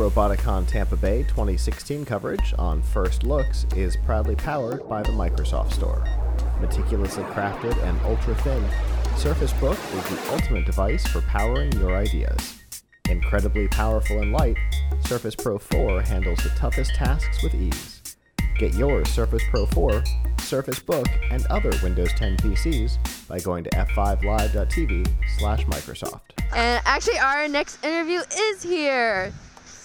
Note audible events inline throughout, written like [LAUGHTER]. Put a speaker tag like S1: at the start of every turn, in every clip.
S1: Roboticon Tampa Bay 2016 coverage on First Looks is proudly powered by the Microsoft Store. Meticulously crafted and ultra thin, Surface Book is the ultimate device for powering your ideas. Incredibly powerful and light, Surface Pro 4 handles the toughest tasks with ease. Get your Surface Pro 4, Surface Book, and other Windows 10 PCs by going to f5live.tv slash Microsoft.
S2: And actually, our next interview is here.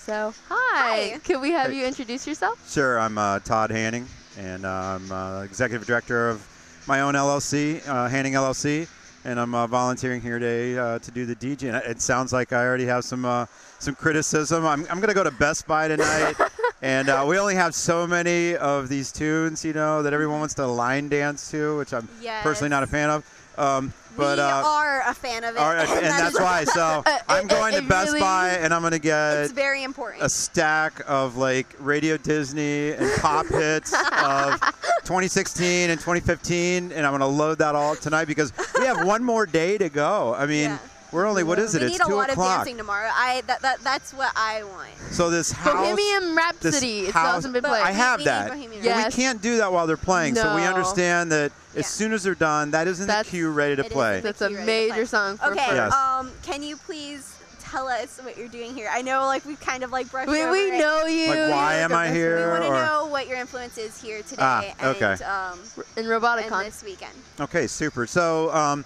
S2: So, hi.
S3: Hi.
S2: Can we have
S4: Hey.
S2: you introduce yourself?
S4: Sure, I'm uh, Todd Hanning, and uh, I'm uh, executive director of my own LLC, uh, Hanning LLC, and I'm uh, volunteering here today uh, to do the DJ. And it sounds like I already have some uh, some criticism. I'm, I'm going to go to Best Buy tonight, [LAUGHS] and uh, we only have so many of these tunes, you know, that everyone wants to line dance to, which I'm personally not a fan of. Um, but
S3: we
S4: uh,
S3: are a fan of it.
S4: right, and [LAUGHS]
S3: That
S4: that's why. [LAUGHS] So
S2: Uh,
S4: I'm
S2: it-
S4: going to Best
S2: really-
S4: Buy, and I'm going to get
S3: It's very important.
S4: a stack of like Radio Disney and pop hits of [LAUGHS] 2016 and 2015, and I'm gonna load that all up tonight because we have one more day to go. I mean,
S3: Yeah.
S4: We're only what is it?
S3: we
S4: it's
S3: need a
S4: two
S3: lot of dancing tomorrow. I that, that that's what I want.
S4: So this house,
S2: Bohemian Rhapsody. It still
S4: house-
S2: hasn't been
S3: But.
S4: I have
S3: we need
S4: that.
S3: Bohemian
S2: Yeah.
S4: But we can't do that while they're playing. So we understand that
S3: Yeah.
S4: as soon as they're done, that is in the
S2: That's-
S4: queue ready to play.
S2: That's a
S3: Key ready to
S2: major song for
S3: Okay.
S4: Yes.
S3: Um, can you please tell us what you're doing here? I know, like we've kind of like brushed
S2: We,
S3: over
S2: we
S3: it.
S2: know you.
S4: Like, why am
S2: the
S4: I
S2: best
S3: We want to know what your influence is here today
S4: Ah, okay.
S3: and um
S2: In
S3: and
S2: Roboticon.
S3: this weekend.
S4: Okay, super. So, um,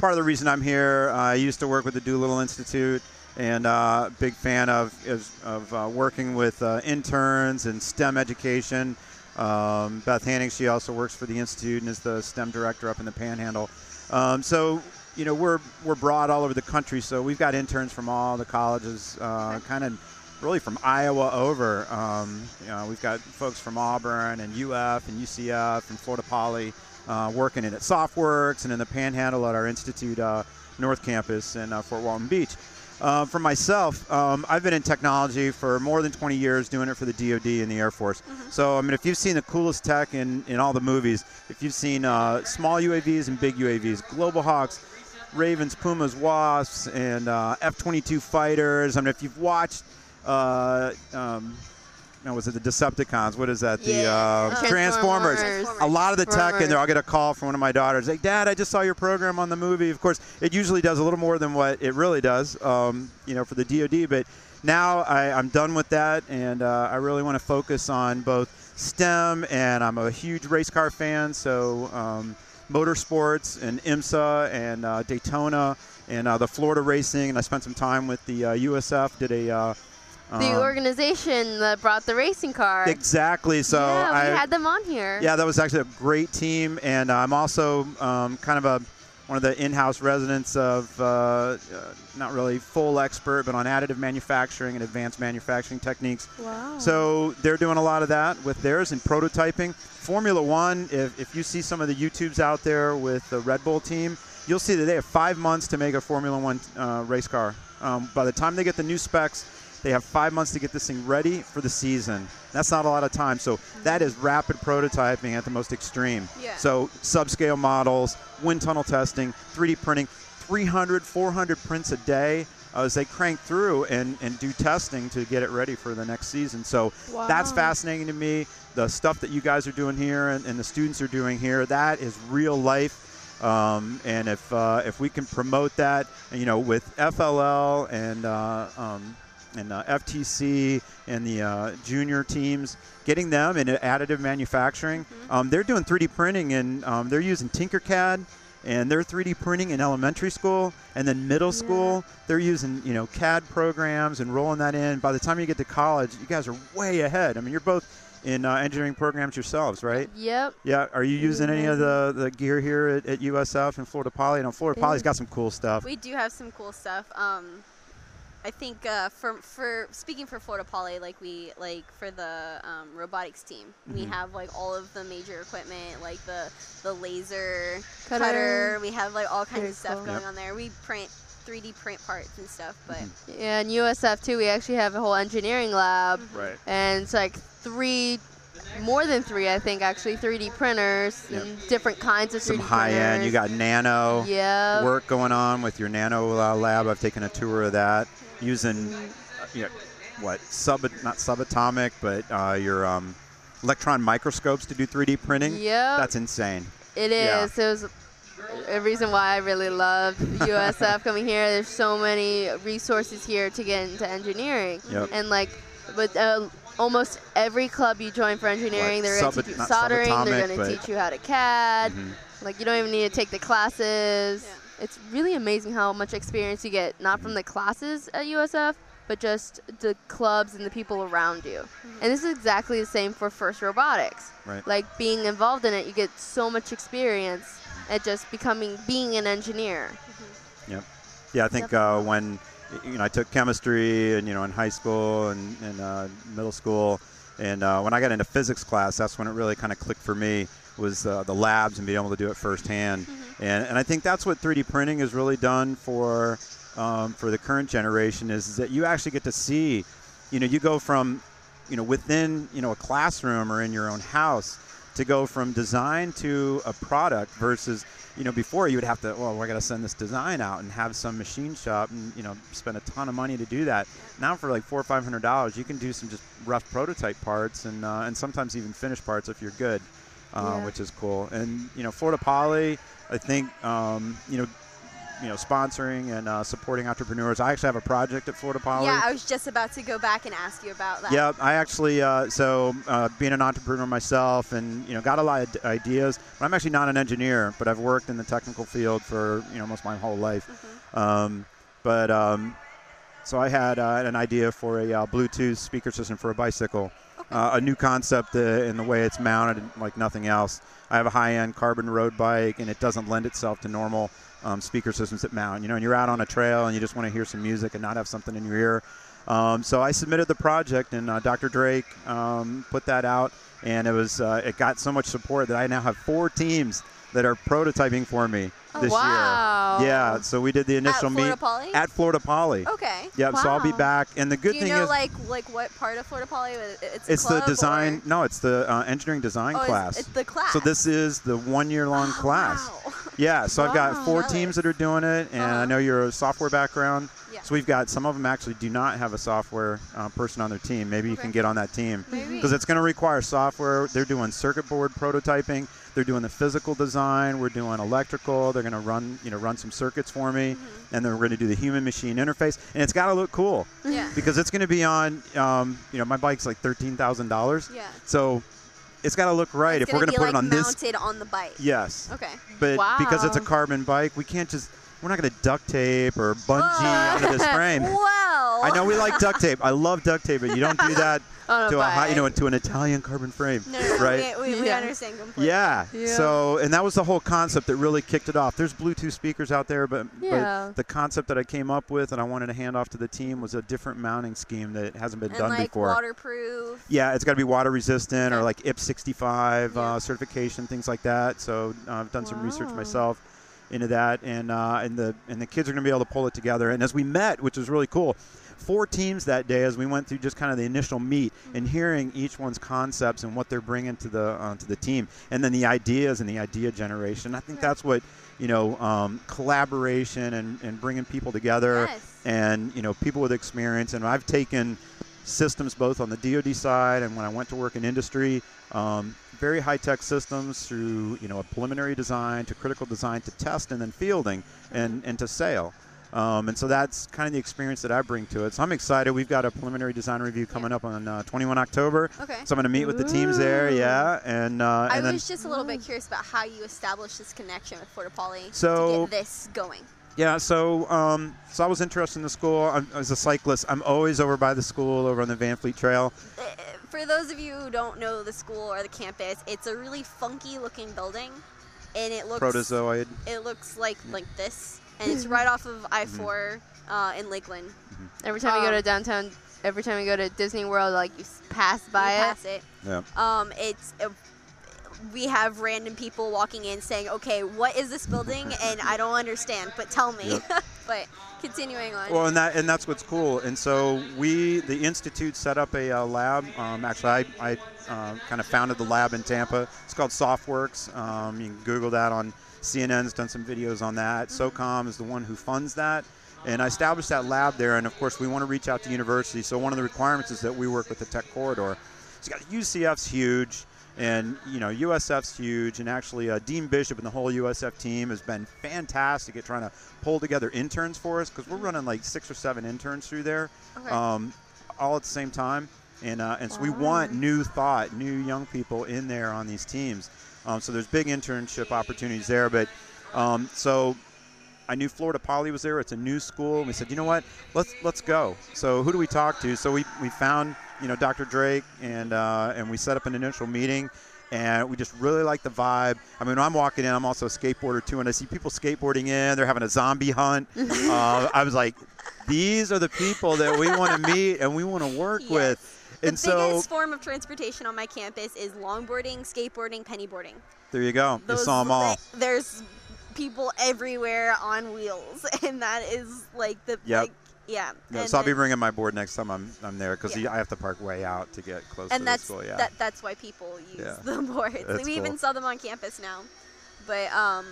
S4: part of the reason I'm here, uh, I used to work with the Doolittle Institute, and uh, big fan of is, of uh, working with uh, interns and STEM education. Um, Beth Hanning, she also works for the institute and is the STEM director up in the Panhandle. Um, so, you know, we're we're broad all over the country, so we've got interns from all the colleges, uh, kind of really from Iowa over. Um, you know, we've got folks from Auburn and UF and UCF and Florida Poly uh, working in at SOFWERX and in the Panhandle at our Institute uh, North Campus in uh, Fort Walton Beach. Uh, for myself, um, I've been in technology for more than 20 years, doing it for the DoD and the Air Force. So, I mean, if you've seen the coolest tech in, in all the movies, if you've seen uh, small UAVs and big UAVs, Global Hawks, Ravens, Pumas, Wasps, and uh, F-22 fighters. I mean, if you've watched, uh, um, no, was it the Decepticons? What is that? The
S2: Yeah.
S4: uh,
S2: Transformers.
S4: Transformers. A lot of the tech in there. I'll get a call from one of my daughters, like, "Dad, I just saw your program on the movie." Of course, it usually does a little more than what it really does, um, you know, for the DoD. But now I, I'm done with that, and uh, I really want to focus on both STEM, and I'm a huge race car fan, so. Um, motorsports and IMSA and uh, Daytona and uh, the Florida racing, and I spent some time with the uh, USF. Did a uh,
S2: the
S4: um,
S2: organization that brought the racing car.
S4: exactly. So
S2: yeah,
S4: I
S2: we had them on here.
S4: yeah, that was actually a great team, and I'm also um, kind of a one of the in-house residents of uh, uh, not really full expert, but on additive manufacturing and advanced manufacturing techniques.
S2: Wow.
S4: So they're doing a lot of that with theirs and prototyping. Formula One, if, if you see some of the YouTubes out there with the Red Bull team, you'll see that they have five months to make a Formula One uh, race car. Um, by the time they get the new specs, they have five months to get this thing ready for the season. That's not a lot of time. So that is rapid prototyping at the most extreme.
S3: Yeah.
S4: So subscale models, wind tunnel testing, 3D printing, 300, 400 prints a day uh, as they crank through and, and do testing to get it ready for the next season. So that's fascinating to me. The stuff that you guys are doing here and, and the students are doing here, that is real life. Um, and if uh, if we can promote that, you know, with FLL and uh, um, and uh, FTC and the uh, junior teams, getting them into additive manufacturing, um, they're doing 3D printing and um, they're using Tinkercad. And they're 3D printing in elementary school, and then middle school, they're using you know CAD programs and rolling that in. By the time you get to college, you guys are way ahead. I mean, you're both in uh, engineering programs yourselves, right?
S2: Yep.
S4: Yeah. Are you using any of the, the gear here at, at USF and Florida Poly? I know Florida Poly's got some cool stuff.
S3: We do have some cool stuff. Um, I think uh, for for speaking for Florida Poly, like we like for the um, robotics team, we
S4: Mhm.
S3: have like all of the major equipment, like the the laser
S2: Cutter.
S3: cutter. We have like all kinds
S2: Very
S3: of stuff
S2: cool.
S3: going
S4: Yep.
S3: on there. We print 3D print parts and stuff, but
S4: Mhm.
S2: Yeah, and USF too. We actually have a whole engineering lab,
S4: Right.
S2: and it's like three, more than three, I think actually, 3D printers
S4: Yep.
S2: and different kinds of 3D
S4: Some high end. You got nano
S2: Yeah.
S4: work going on with your nano uh, lab. I've taken a tour of that using uh, you know, what sub not subatomic, but uh, your um, electron microscopes to do 3D printing.
S2: Yeah,
S4: That's insane.
S2: It is. Yeah. It was a reason why I really love USF [LAUGHS] coming here. There's so many resources here to get into engineering.
S4: Yep.
S2: And like, with uh, almost every club you join for engineering,
S4: Like
S2: they're going to
S4: sub-
S2: teach you soldering. They're going to teach you how to CAD.
S4: Mm -hmm.
S2: Like you don't even need to take the classes.
S3: Yeah.
S2: It's really amazing how much experience you get, not from the classes at USF, but just the clubs and the people around you. And this is exactly the same for First Robotics.
S4: Right.
S2: Like being involved in it, you get so much experience at just becoming being an engineer.
S4: Yep. Yeah, I think uh, when you know I took chemistry and you know in high school and, and uh, middle school, and uh, when I got into physics class, that's when it really kind of clicked for me was uh, the labs and being able to do it firsthand. And, and I think that's what 3D printing has really done for um, for the current generation is, is that you actually get to see, you know, you go from, you know, within you know a classroom or in your own house to go from design to a product versus you know before you would have to well we're going to send this design out and have some machine shop and you know spend a ton of money to do that. Now for like four or five hundred dollars you can do some just rough prototype parts and uh, and sometimes even finished parts if you're good uh,
S2: Yeah.
S4: which is cool and you know Florida Poly I think um, you know you know sponsoring and uh, supporting entrepreneurs I actually have a project at Florida Poly
S3: Yeah, I was just about to go back and ask you about that.
S4: yeah, I actually uh, so uh, being an entrepreneur myself, and you know, got a lot of ideas. But I'm actually not an engineer, but I've worked in the technical field for you know most my whole life. Um, but um, so I had uh, an idea for a uh, Bluetooth speaker system for a bicycle, uh, a new concept uh, in the way it's mounted, like nothing else. I have a high-end carbon road bike, and it doesn't lend itself to normal um, speaker systems that mount. You know, and you're out on a trail and you just want to hear some music and not have something in your ear. Um, so I submitted the project, and uh, Dr. Drake um, put that out, and it was uh, it got so much support that I now have four teams that are prototyping for me
S2: Oh,
S4: this
S2: wow.
S4: year. Yeah, so we did the initial
S3: Florida
S4: meet
S3: Poly?
S4: at Florida Poly.
S3: Okay.
S4: Yep. So I'll be back, and the good thing is.
S3: Do you know
S4: is
S3: like like what part of Florida Poly? It's a
S4: it's the design.
S3: or-
S4: No, it's the uh, engineering design
S3: Oh,
S4: class.
S3: it's the class.
S4: So this is the one-year-long
S3: Oh,
S4: class.
S3: wow.
S4: Yeah, so I've got [LAUGHS] four teams that are doing it, and I
S3: Uh-huh.
S4: know you're a software background.
S3: Yeah.
S4: So we've got some of them actually do not have a software uh, person on their team. Maybe you
S3: Okay.
S4: can get on that team because it's going to require software. They're doing circuit board prototyping. They're doing the physical design. We're doing electrical. They're going to run, you know, run some circuits for me,
S3: Mm-hmm.
S4: and then we're going to do the human machine interface. And it's got to look cool
S3: Yeah.
S4: because it's going to be on. Um, you know, my bike's like thirteen thousand dollars.
S3: Yeah.
S4: So it's got to look right.
S3: It's
S4: if we're
S3: gonna
S4: going to
S3: be
S4: put
S3: like
S4: it on this,
S3: mounted on the bike.
S4: yes.
S3: Okay.
S4: But because it's a carbon bike, we can't just. We're not going to duct tape or bungee onto this frame. [LAUGHS]
S3: Well.
S4: I know we like duct tape. I love duct tape, but you don't do that [LAUGHS]
S2: a
S4: to a high, you know, to an Italian carbon frame,
S3: No, no, no,
S4: right?
S3: We, we, we
S2: Yeah.
S3: understand completely.
S4: Yeah.
S2: Yeah.
S4: So, and that was the whole concept that really kicked it off. There's Bluetooth speakers out there, but,
S2: Yeah.
S4: but the concept that I came up with and I wanted to hand off to the team was a different mounting scheme that hasn't been
S3: And
S4: done
S3: like
S4: before.
S3: waterproof.
S4: Yeah, it's got to be water resistant or like IP 65
S3: Yeah.
S4: uh, certification, things like that. So uh, I've done some research myself into that, and uh, and the and the kids are going to be able to pull it together. And as we met, which was really cool, four teams that day as we went through just kind of the initial meet and hearing each one's concepts and what they're bringing to the uh, to the team, and then the ideas and the idea generation. I think that's what you know um, collaboration and, and bringing people together
S3: Yes.
S4: and you know people with experience and i've taken systems both on the dod side and when i went to work in industry um, very high-tech systems through you know a preliminary design to critical design to test and then fielding and, and to sale um, and so that's kind of the experience that I bring to it. So I'm excited. We've got a preliminary design review coming up on uh, 21 October.
S3: Okay.
S4: So I'm going to meet with the teams there, yeah, and uh,
S3: I
S4: and then
S3: was just a little bit curious about how you established this connection with Fort Poly
S4: So-
S3: to get this going.
S4: Yeah, so um, so I was interested in the school. I'm, as a cyclist, I'm always over by the school, over on the Van Fleet Trail.
S3: Uh, For those of you who don't know the school or the campus, it's a really funky looking building, and it looks
S4: Protozoid.
S3: it looks like like this, and it's right off of I 4 uh, in Lakeland.
S2: Every time we go
S3: Um,
S2: to downtown, every time we go to Disney World, like you pass by
S3: you
S2: it.
S3: pass it.
S4: Yeah.
S3: Um, it's we have random people walking in saying, "Okay, what is this building?" and I don't understand, but tell me. [LAUGHS] but continuing on.
S4: Well, and that and that's what's cool. And so we, the institute, set up a uh, lab. Um, actually, I, I uh, kind of founded the lab in Tampa. It's called SOFWERX. Um, you can Google that on CNN's done some videos on that. SOCOM is the one who funds that. And I established that lab there, and of course, we want to reach out to universities. So one of the requirements is that we work with the tech corridor. So you got UCF's huge, and you know USF's huge, and actually uh, Dean Bishop and the whole USF team has been fantastic at trying to pull together interns for us because we're running like six or seven interns through there,
S3: Okay.
S4: um, all at the same time, and uh, and so we want new thought, new young people in there on these teams. Um, so there's big internship opportunities there, but um, so I knew Florida Poly was there. It's a new school. And we said, you know what? Let's let's go. So who do we talk to? So we, we found you know Dr. Drake and uh, and we set up an initial meeting. And we just really like the vibe. I mean, when I'm walking in, I'm also a skateboarder too, and I see people skateboarding in. They're having a zombie hunt. [LAUGHS] uh, I was like, these are the people that we want to [LAUGHS] meet and we want to work
S3: Yes.
S4: with.
S3: The
S4: And so
S3: biggest form of transportation on my campus is longboarding, skateboarding, pennyboarding.
S4: there you go. You saw them all.
S3: There's people everywhere on wheels, [LAUGHS] and that is like the
S4: Yep.
S3: like, yeah.
S4: Yeah, so I'll be bringing my board next time I'm, I'm there because
S3: Yeah.
S4: I have to park way out to get close
S3: and
S4: to
S3: that's
S4: the school. Yeah.
S3: that, that's why people use
S4: Yeah.
S3: the [LAUGHS] boards.
S4: That's
S3: we even
S4: cool.
S3: sell them on campus now. But um,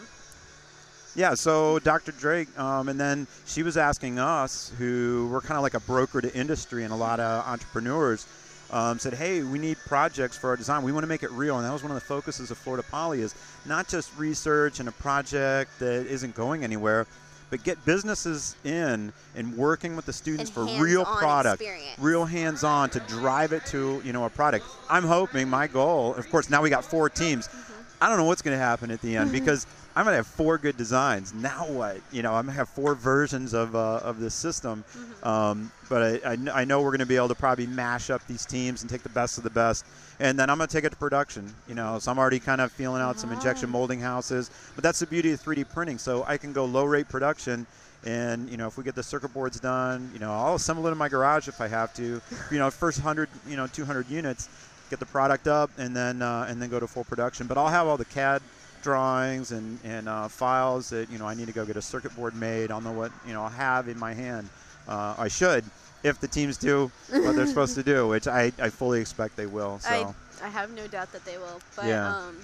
S4: Yeah, so Dr. Drake, um, and then she was asking us, who were kind of like a broker to industry and a lot of entrepreneurs, um, said, "Hey, we need projects for our design. We want to make it real." And that was one of the focuses of Florida Poly is not just research and a project that isn't going anywhere, but get businesses in and working with the students
S3: And
S4: for real product,
S3: experience.
S4: real hands-on to drive it to you know a product. I'm hoping my goal, of course, now we got four teams. Mm-hmm. I don't know what's going to happen at the end [LAUGHS] because I'm going to have four good designs. Now what? You know, I'm going to have four versions of, uh, of this system. Um, but I, I, I know we're going to be able to probably mash up these teams and take the best of the best. And then I'm going to take it to production. You know, so I'm already kind of feeling out some injection molding houses. But that's the beauty of 3D printing. So I can go low rate production. And you know, if we get the circuit boards done, you know, I'll assemble it in my garage if I have to. You know, first hundred, you know, 200 units, get the product up, and then uh, and then go to full production. But I'll have all the CAD drawings and and uh, files that you know I need to go get a circuit board made. I'll know what you know I'll have in my hand. Uh, I should, if the teams do what they're supposed to do, [LAUGHS] which I, I fully expect they will. So
S3: I I have no doubt that they will. But
S4: Yeah.
S3: um,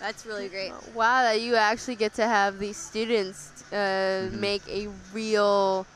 S3: that's really great.
S2: Wow, that you actually get to have these students uh,
S4: Mm-hmm.
S2: make a real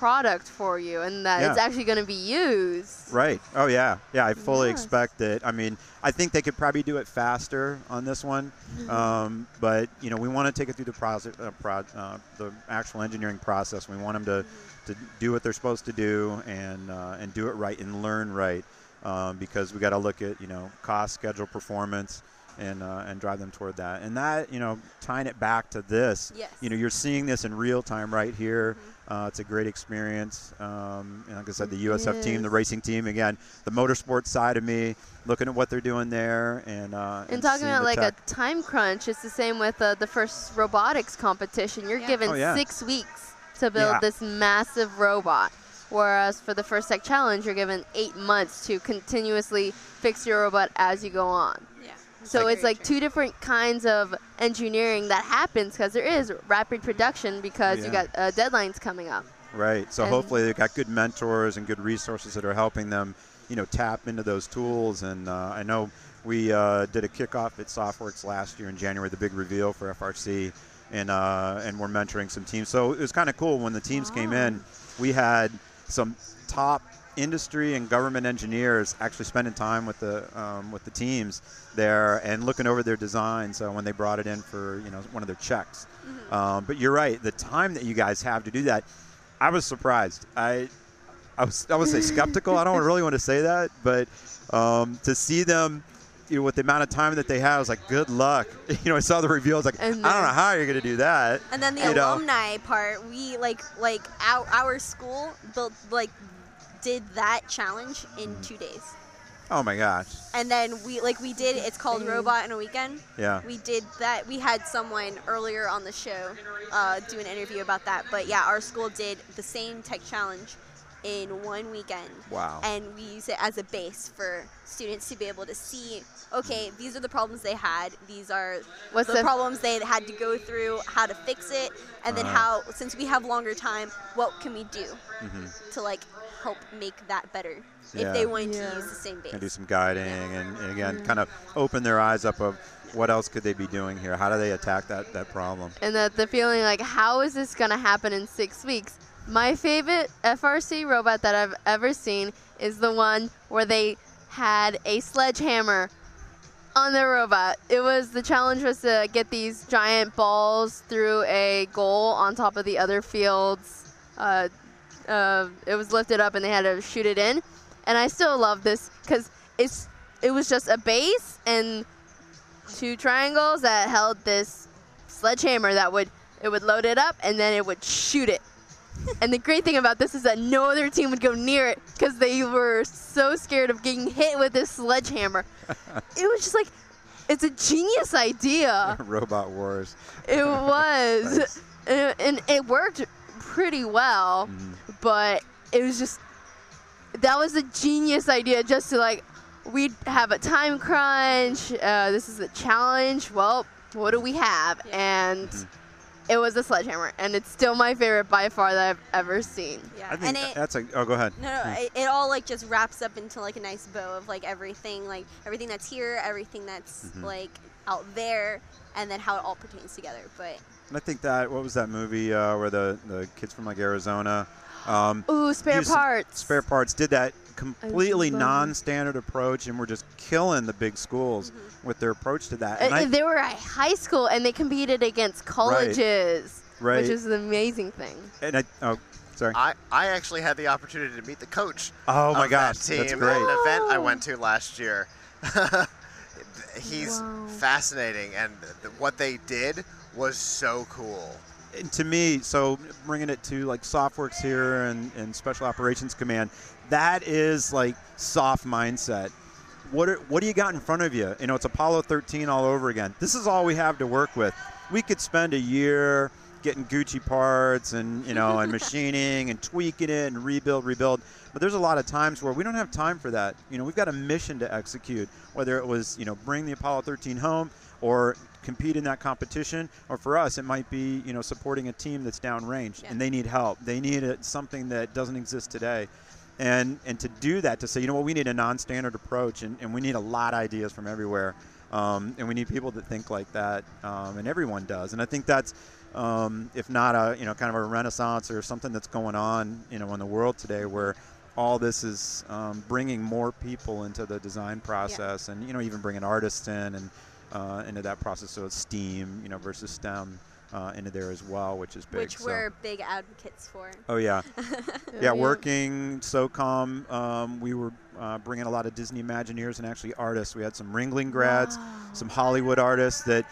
S2: product for you, and that it's actually going to be used.
S4: Right. Oh yeah. Yeah. I fully
S2: Yes.
S4: expect it. I mean, I think they could probably do it faster on this one, um, but you know, we want to take it through the process, uh, pro- uh, the actual engineering process. We want them to, to do what they're supposed to do and uh, and do it right and learn right, um, because we got to look at you know cost, schedule, performance. And, uh, and drive them toward that, and that you know, tying it back to this,
S3: Yes.
S4: you know, you're seeing this in real time right here. Uh, it's a great experience. Um, and like I said, the USF team, the racing team, again, the motorsports side of me, looking at what they're doing there, and uh,
S2: And talking about like
S4: tech.
S2: a time crunch, it's the same with uh, the first robotics competition. You're
S3: Yeah.
S2: given
S4: Oh, yeah.
S2: six weeks to build
S4: Yeah.
S2: this massive robot, whereas for the first tech challenge, you're given eight months to continuously fix your robot as you go on.
S3: Yeah.
S2: So it's like two different kinds of engineering that happens because there is rapid production because you got uh, deadlines coming up.
S4: Right. So
S2: And-
S4: hopefully they've got good mentors and good resources that are helping them, you know, tap into those tools. And uh, I know we uh, did a kickoff at SOFWERX last year in January, the big reveal for FRC, and uh, and we're mentoring some teams. So it was kind of cool when the teams came in. We had some top industry and government engineers actually spending time with the um, with the teams there and looking over their designs uh, when they brought it in for you know one of their checks. Um, but you're right, the time that you guys have to do that, I was surprised. I I was I would say skeptical. I don't really want to say that, but um, to see them. You know, with the amount of time that they had, I was like, "Good luck." [LAUGHS] You know, I saw the reveal. I was like,
S2: And
S4: "I don't know how you're going to do that."
S3: And then the
S4: you know?
S3: alumni part, we like like our, our school built like did that challenge in
S4: Mm-hmm.
S3: two days.
S4: Oh my gosh!
S3: And then we like we did it's called Robot in a Weekend.
S4: Yeah.
S3: We did that. We had someone earlier on the show uh, do an interview about that. But yeah, our school did the same tech challenge in one weekend.
S4: Wow.
S3: And we use it as a base for students to be able to see, okay, these are the problems they had. These are
S2: What's
S3: the,
S2: the-
S3: problems they had to go through, how to fix it, and then
S4: Uh-huh.
S3: how, since we have longer time, what can we do
S4: Mhm.
S3: to like help make that better
S4: Yeah.
S3: if they wanted
S2: Yeah.
S3: to use the same base.
S4: and do some guiding and, and again kind of open their eyes up of what else could they be doing here how do they attack that, that problem
S2: and that the feeling like how is this gonna happen in six weeks my favorite frc robot that i've ever seen is the one where they had a sledgehammer on the robot. It was the challenge was to get these giant balls through a goal on top of the other fields. Uh, uh, it was lifted up and they had to shoot it in. And i still love this because it's it was just a base and two triangles that held this sledgehammer that would it would load it up and then it would shoot it. And the great thing about this is that no other team would go near it because they were so scared of getting hit with this sledgehammer. [LAUGHS] it was just like it's a genius idea. [LAUGHS]
S4: robot wars
S2: It was, [LAUGHS]
S4: Nice.
S2: and, and it worked pretty well,
S4: Mhm.
S2: but it was just that was a genius idea. Just to like, we'd have a time crunch. Uh, this is a challenge. Well, what do we have?
S3: Yeah.
S2: And
S4: Mhm.
S2: It was a sledgehammer, and it's still my favorite by far that I've ever seen.
S3: Yeah.
S4: i think
S3: and it,
S4: that's a oh go ahead
S3: No, no, it, it all like just wraps up into like a nice bow of like everything, like everything that's here, everything that's
S4: Mhm.
S3: like out there, and then how it all pertains together. But
S4: and i think that what was that movie uh, where the, the kids from like arizona um,
S2: Ooh, spare parts.
S4: spare parts did that completely non-standard approach and we're just killing the big schools
S3: Mm-hmm.
S4: with their approach to that
S2: Uh,
S4: and I,
S2: they were at high school and they competed against colleges,
S4: right
S2: which is an amazing thing.
S4: and I, oh sorry
S1: I, I actually had the opportunity to meet the coach.
S4: oh my gosh
S1: that team
S4: that's
S1: at
S4: great
S1: an event I went to last year. [LAUGHS] He's
S2: Wow.
S1: fascinating, and th- what they did was so cool.
S4: and to me, so bringing it to like SOFWERX here and, and Special Operations Command, that is like soft mindset. What are, what do you got in front of you? You know, it's Apollo 13 all over again. This is all we have to work with. We could spend a year getting Gucci parts and you know and [LAUGHS] machining and tweaking it and rebuild, rebuild. But there's a lot of times where we don't have time for that. You know, we've got a mission to execute. Whether it was you know bring the Apollo 13 home or compete in that competition, or for us it might be you know supporting a team that's downrange
S3: Yeah.
S4: and they need help. They need a, something that doesn't exist today. And, and to do that, to say, you know what, we need a non-standard approach, and, and we need a lot of ideas from everywhere, um, and we need people that think like that, um, and everyone does. And I think that's, um, if not a, you know, kind of a renaissance or something that's going on, you know, in the world today, where all this is um, bringing more people into the design process, and you know, even bringing artists in and uh, into that process. So it's STEAM, you know, versus STEM uh, into there as well, which is big.
S3: which
S4: so.
S3: we're big advocates for.
S4: Oh [LAUGHS] yeah, yeah. Working SOCOM, um, we were uh, bringing a lot of Disney Imagineers and actually artists. We had some Ringling grads, some Hollywood artists that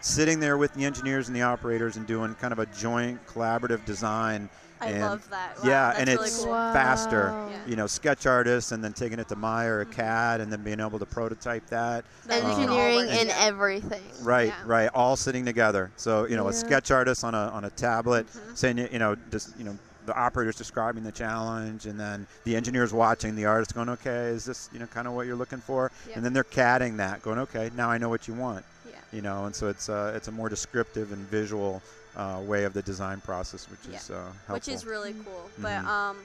S4: sitting there with the engineers and the operators and doing kind of a joint collaborative design.
S3: I
S4: and
S3: love that. Wow,
S4: yeah,
S3: that's
S4: and
S3: really
S4: it's
S3: cool.
S4: faster.
S3: Yeah.
S4: You know, sketch artists and then taking it to Maya or CAD and then being able to prototype that.
S3: That we
S2: Engineering
S3: work
S2: in
S3: together.
S2: everything.
S4: Right,
S3: Yeah.
S4: right, all sitting together. So you know, a sketch artist on a on a tablet
S3: Mhm.
S4: saying you know just you know the operators describing the challenge, and then the engineers watching the artist going, okay, is this you know kind of what you're looking for?
S3: Yeah.
S4: And then they're CADing that, going, okay, now I know what you want.
S3: Yeah.
S4: You know, and so it's uh, it's a more descriptive and visual uh, way of the design process, which
S3: Yeah.
S4: is uh, helpful.
S3: which is really cool. But
S4: Mhm.
S3: um,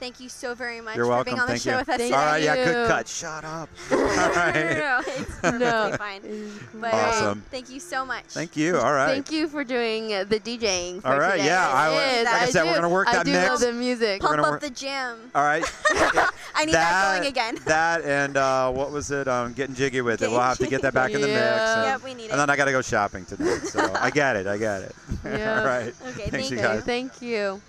S3: thank you so very much
S4: You're
S3: for
S4: welcome.
S3: being on the
S4: Thank
S3: show
S4: you.
S3: with us
S2: Thank
S3: today.
S4: all right, yeah, good
S2: you.
S4: cut. Shut up.
S3: no, [LAUGHS]
S4: all
S3: no, no, it's [LAUGHS] perfectly
S2: No.
S3: fine. But
S4: Awesome.
S3: um, thank you so much.
S4: Thank you. All right.
S2: Thank you for doing uh, the DJing. For
S4: All right,
S2: today.
S4: yeah, I
S3: was-
S2: It
S3: like I
S2: is,
S4: said, we're
S2: do-
S4: gonna work
S2: I
S4: that
S2: do
S4: mix.
S2: love the music.
S3: Pump up
S4: work-
S3: the jam.
S4: All right. [LAUGHS]
S3: I need that, going again.
S4: that and uh, what was it? Um, getting jiggy with it. We'll have to get that back in the mix.
S2: Yeah.
S4: And,
S3: Yep, we need it.
S4: and then. I got to go shopping tonight. So I get it. I get it.
S2: Yeah.
S4: All right.
S3: Okay, thank
S4: you
S3: you.
S2: Thank you.